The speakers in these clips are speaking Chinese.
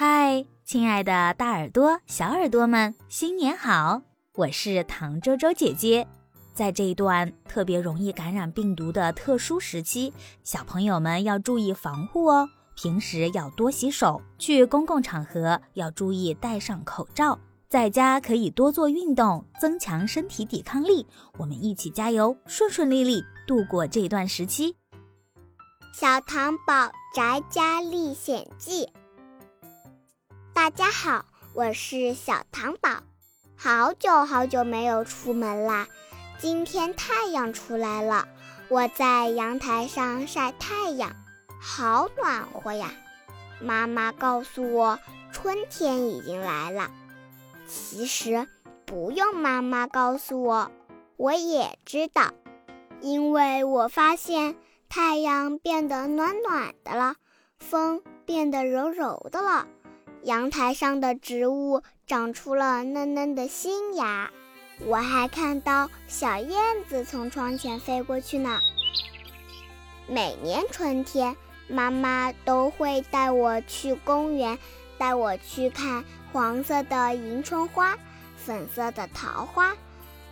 嗨，亲爱的大耳朵、小耳朵们，新年好！我是唐周周姐姐。在这一段特别容易感染病毒的特殊时期，小朋友们要注意防护哦。平时要多洗手，去公共场合要注意戴上口罩，在家可以多做运动，增强身体抵抗力。我们一起加油，顺顺利利度过这段时期。小糖宝宅家历险记。大家好，我是小糖宝，好久好久没有出门啦。今天太阳出来了，我在阳台上晒太阳，好暖和呀。妈妈告诉我，春天已经来了。其实不用妈妈告诉我，我也知道，因为我发现太阳变得暖暖的了，风变得柔柔的了。阳台上的植物长出了嫩嫩的新芽，我还看到小燕子从窗前飞过去呢。每年春天，妈妈都会带我去公园，带我去看黄色的迎春花、粉色的桃花。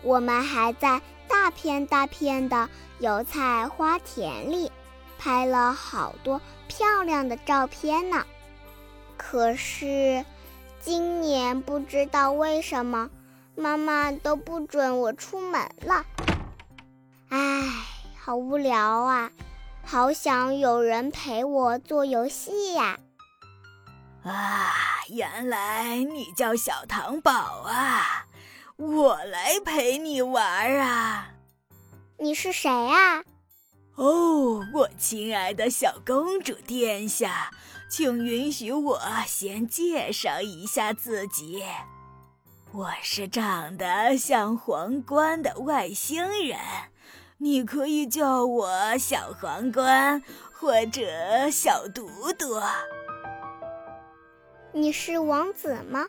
我们还在大片大片的油菜花田里拍了好多漂亮的照片呢。可是，今年不知道为什么，妈妈都不准我出门了。唉，好无聊啊，好想有人陪我做游戏呀！啊，原来你叫小糖宝啊，我来陪你玩啊。你是谁啊？哦，我亲爱的小公主殿下。请允许我先介绍一下自己，我是长得像皇冠的外星人，你可以叫我小皇冠或者小嘟嘟。你是王子吗？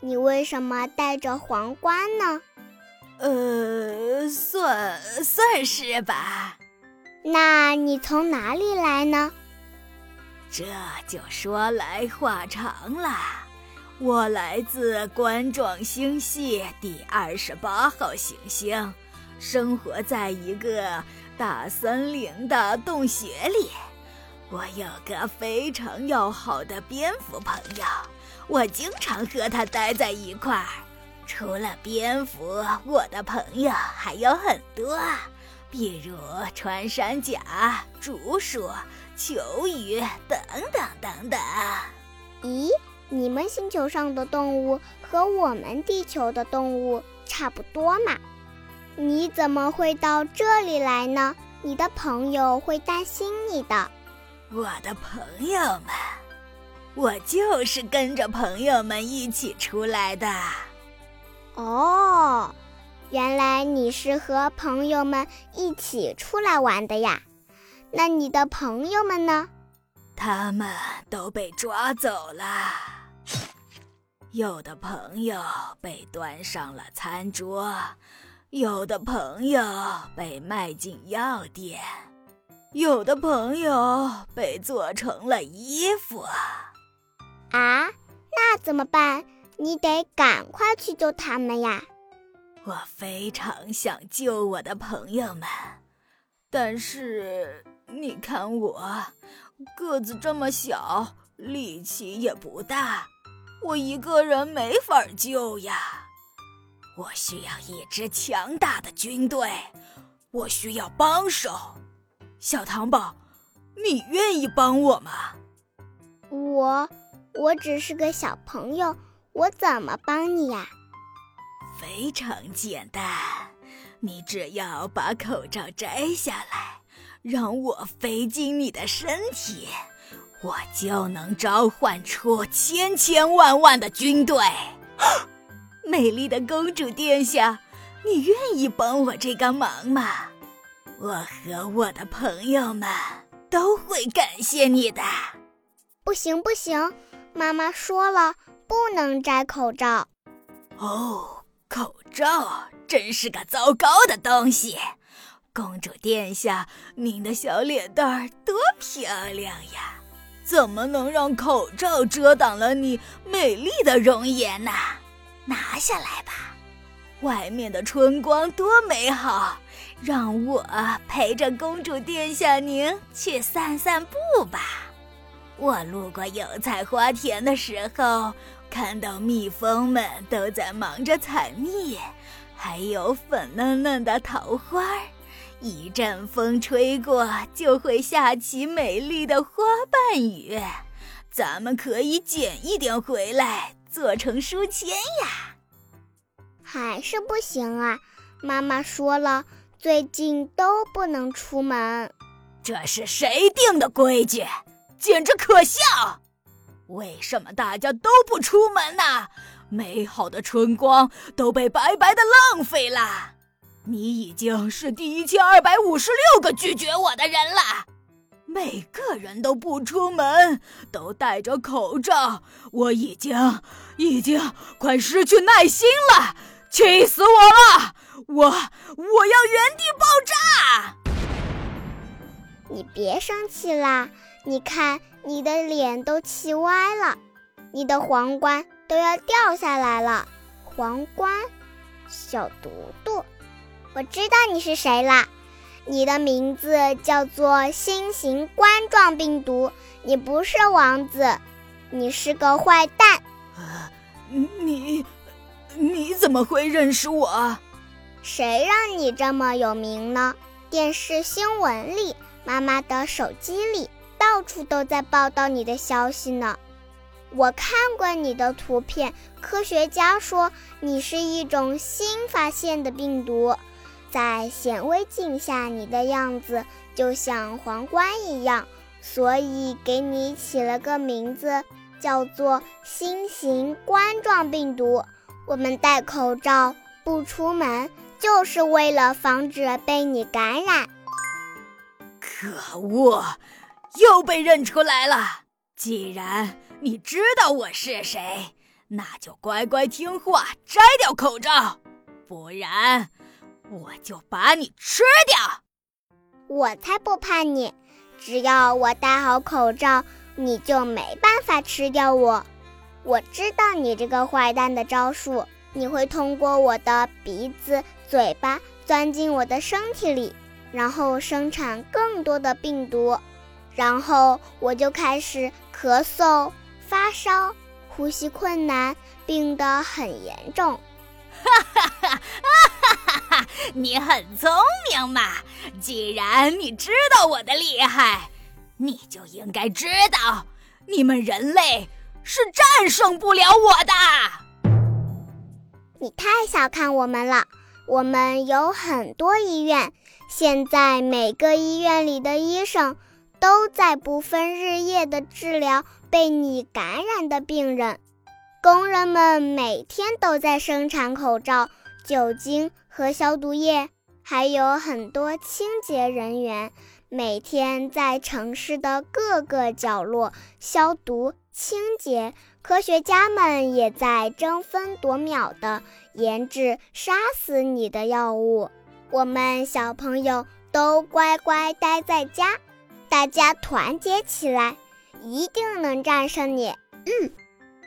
你为什么戴着皇冠呢？呃，算算是吧。那你从哪里来呢？这就说来话长了。我来自冠状星系第二十八号行星，生活在一个大森林的洞穴里。我有个非常要好的蝙蝠朋友，我经常和他待在一块儿。除了蝙蝠，我的朋友还有很多，比如穿山甲、竹鼠。球鱼等等等等。咦，你们星球上的动物和我们地球的动物差不多嘛？你怎么会到这里来呢？你的朋友会担心你的。我的朋友们，我就是跟着朋友们一起出来的。哦，原来你是和朋友们一起出来玩的呀。那你的朋友们呢？他们都被抓走了。有的朋友被端上了餐桌，有的朋友被卖进药店，有的朋友被做成了衣服。啊，那怎么办？你得赶快去救他们呀！我非常想救我的朋友们，但是。你看我，个子这么小，力气也不大，我一个人没法救呀。我需要一支强大的军队，我需要帮手。小糖宝，你愿意帮我吗？我，我只是个小朋友，我怎么帮你呀？非常简单，你只要把口罩摘下来。让我飞进你的身体，我就能召唤出千千万万的军队。美丽的公主殿下，你愿意帮我这个忙吗？我和我的朋友们都会感谢你的。不行不行，妈妈说了，不能摘口罩。哦，口罩真是个糟糕的东西。公主殿下，您的小脸蛋儿多漂亮呀！怎么能让口罩遮挡了你美丽的容颜呢？拿下来吧，外面的春光多美好，让我陪着公主殿下您去散散步吧。我路过油菜花田的时候，看到蜜蜂们都在忙着采蜜，还有粉嫩嫩的桃花儿。一阵风吹过，就会下起美丽的花瓣雨。咱们可以捡一点回来，做成书签呀。还是不行啊！妈妈说了，最近都不能出门。这是谁定的规矩？简直可笑！为什么大家都不出门呢？美好的春光都被白白的浪费了。你已经是第一千二百五十六个拒绝我的人了，每个人都不出门，都戴着口罩，我已经，已经快失去耐心了，气死我了！我我要原地爆炸！你别生气啦，你看你的脸都气歪了，你的皇冠都要掉下来了，皇冠，小毒毒。我知道你是谁啦，你的名字叫做新型冠状病毒。你不是王子，你是个坏蛋。啊，你你怎么会认识我？谁让你这么有名呢？电视新闻里、妈妈的手机里，到处都在报道你的消息呢。我看过你的图片，科学家说你是一种新发现的病毒。在显微镜下，你的样子就像皇冠一样，所以给你起了个名字，叫做新型冠状病毒。我们戴口罩不出门，就是为了防止被你感染。可恶，又被认出来了！既然你知道我是谁，那就乖乖听话，摘掉口罩，不然。我就把你吃掉！我才不怕你！只要我戴好口罩，你就没办法吃掉我。我知道你这个坏蛋的招数，你会通过我的鼻子、嘴巴钻进我的身体里，然后生产更多的病毒，然后我就开始咳嗽、发烧、呼吸困难，病得很严重。哈哈哈哈哈！你很聪明嘛！既然你知道我的厉害，你就应该知道，你们人类是战胜不了我的。你太小看我们了，我们有很多医院，现在每个医院里的医生都在不分日夜的治疗被你感染的病人，工人们每天都在生产口罩。酒精和消毒液，还有很多清洁人员，每天在城市的各个角落消毒清洁。科学家们也在争分夺秒地研制杀死你的药物。我们小朋友都乖乖待在家，大家团结起来，一定能战胜你。嗯。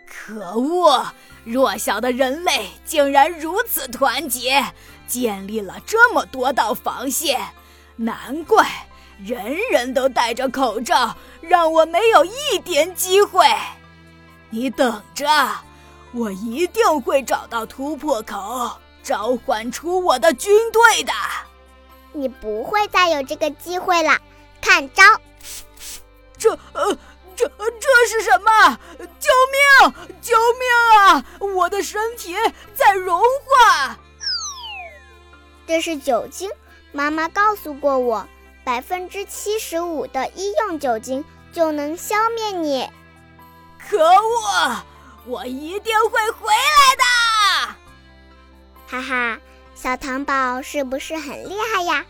可恶！弱小的人类竟然如此团结，建立了这么多道防线，难怪人人都戴着口罩，让我没有一点机会。你等着，我一定会找到突破口，召唤出我的军队的。你不会再有这个机会了，看招！这呃。这这是什么？救命！救命啊！我的身体在融化。这是酒精，妈妈告诉过我，百分之七十五的医用酒精就能消灭你。可恶！我一定会回来的。哈哈，小糖宝是不是很厉害呀？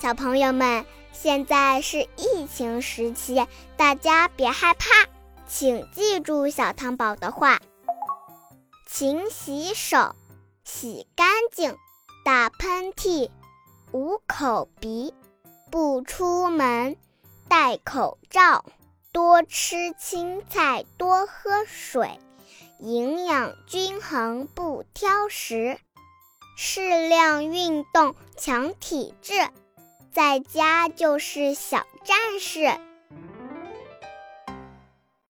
小朋友们。现在是疫情时期，大家别害怕，请记住小糖宝的话：勤洗手，洗干净，打喷嚏，捂口鼻，不出门，戴口罩。多吃青菜，多喝水，营养均衡不挑食，适量运动强体质，在家就是小战士。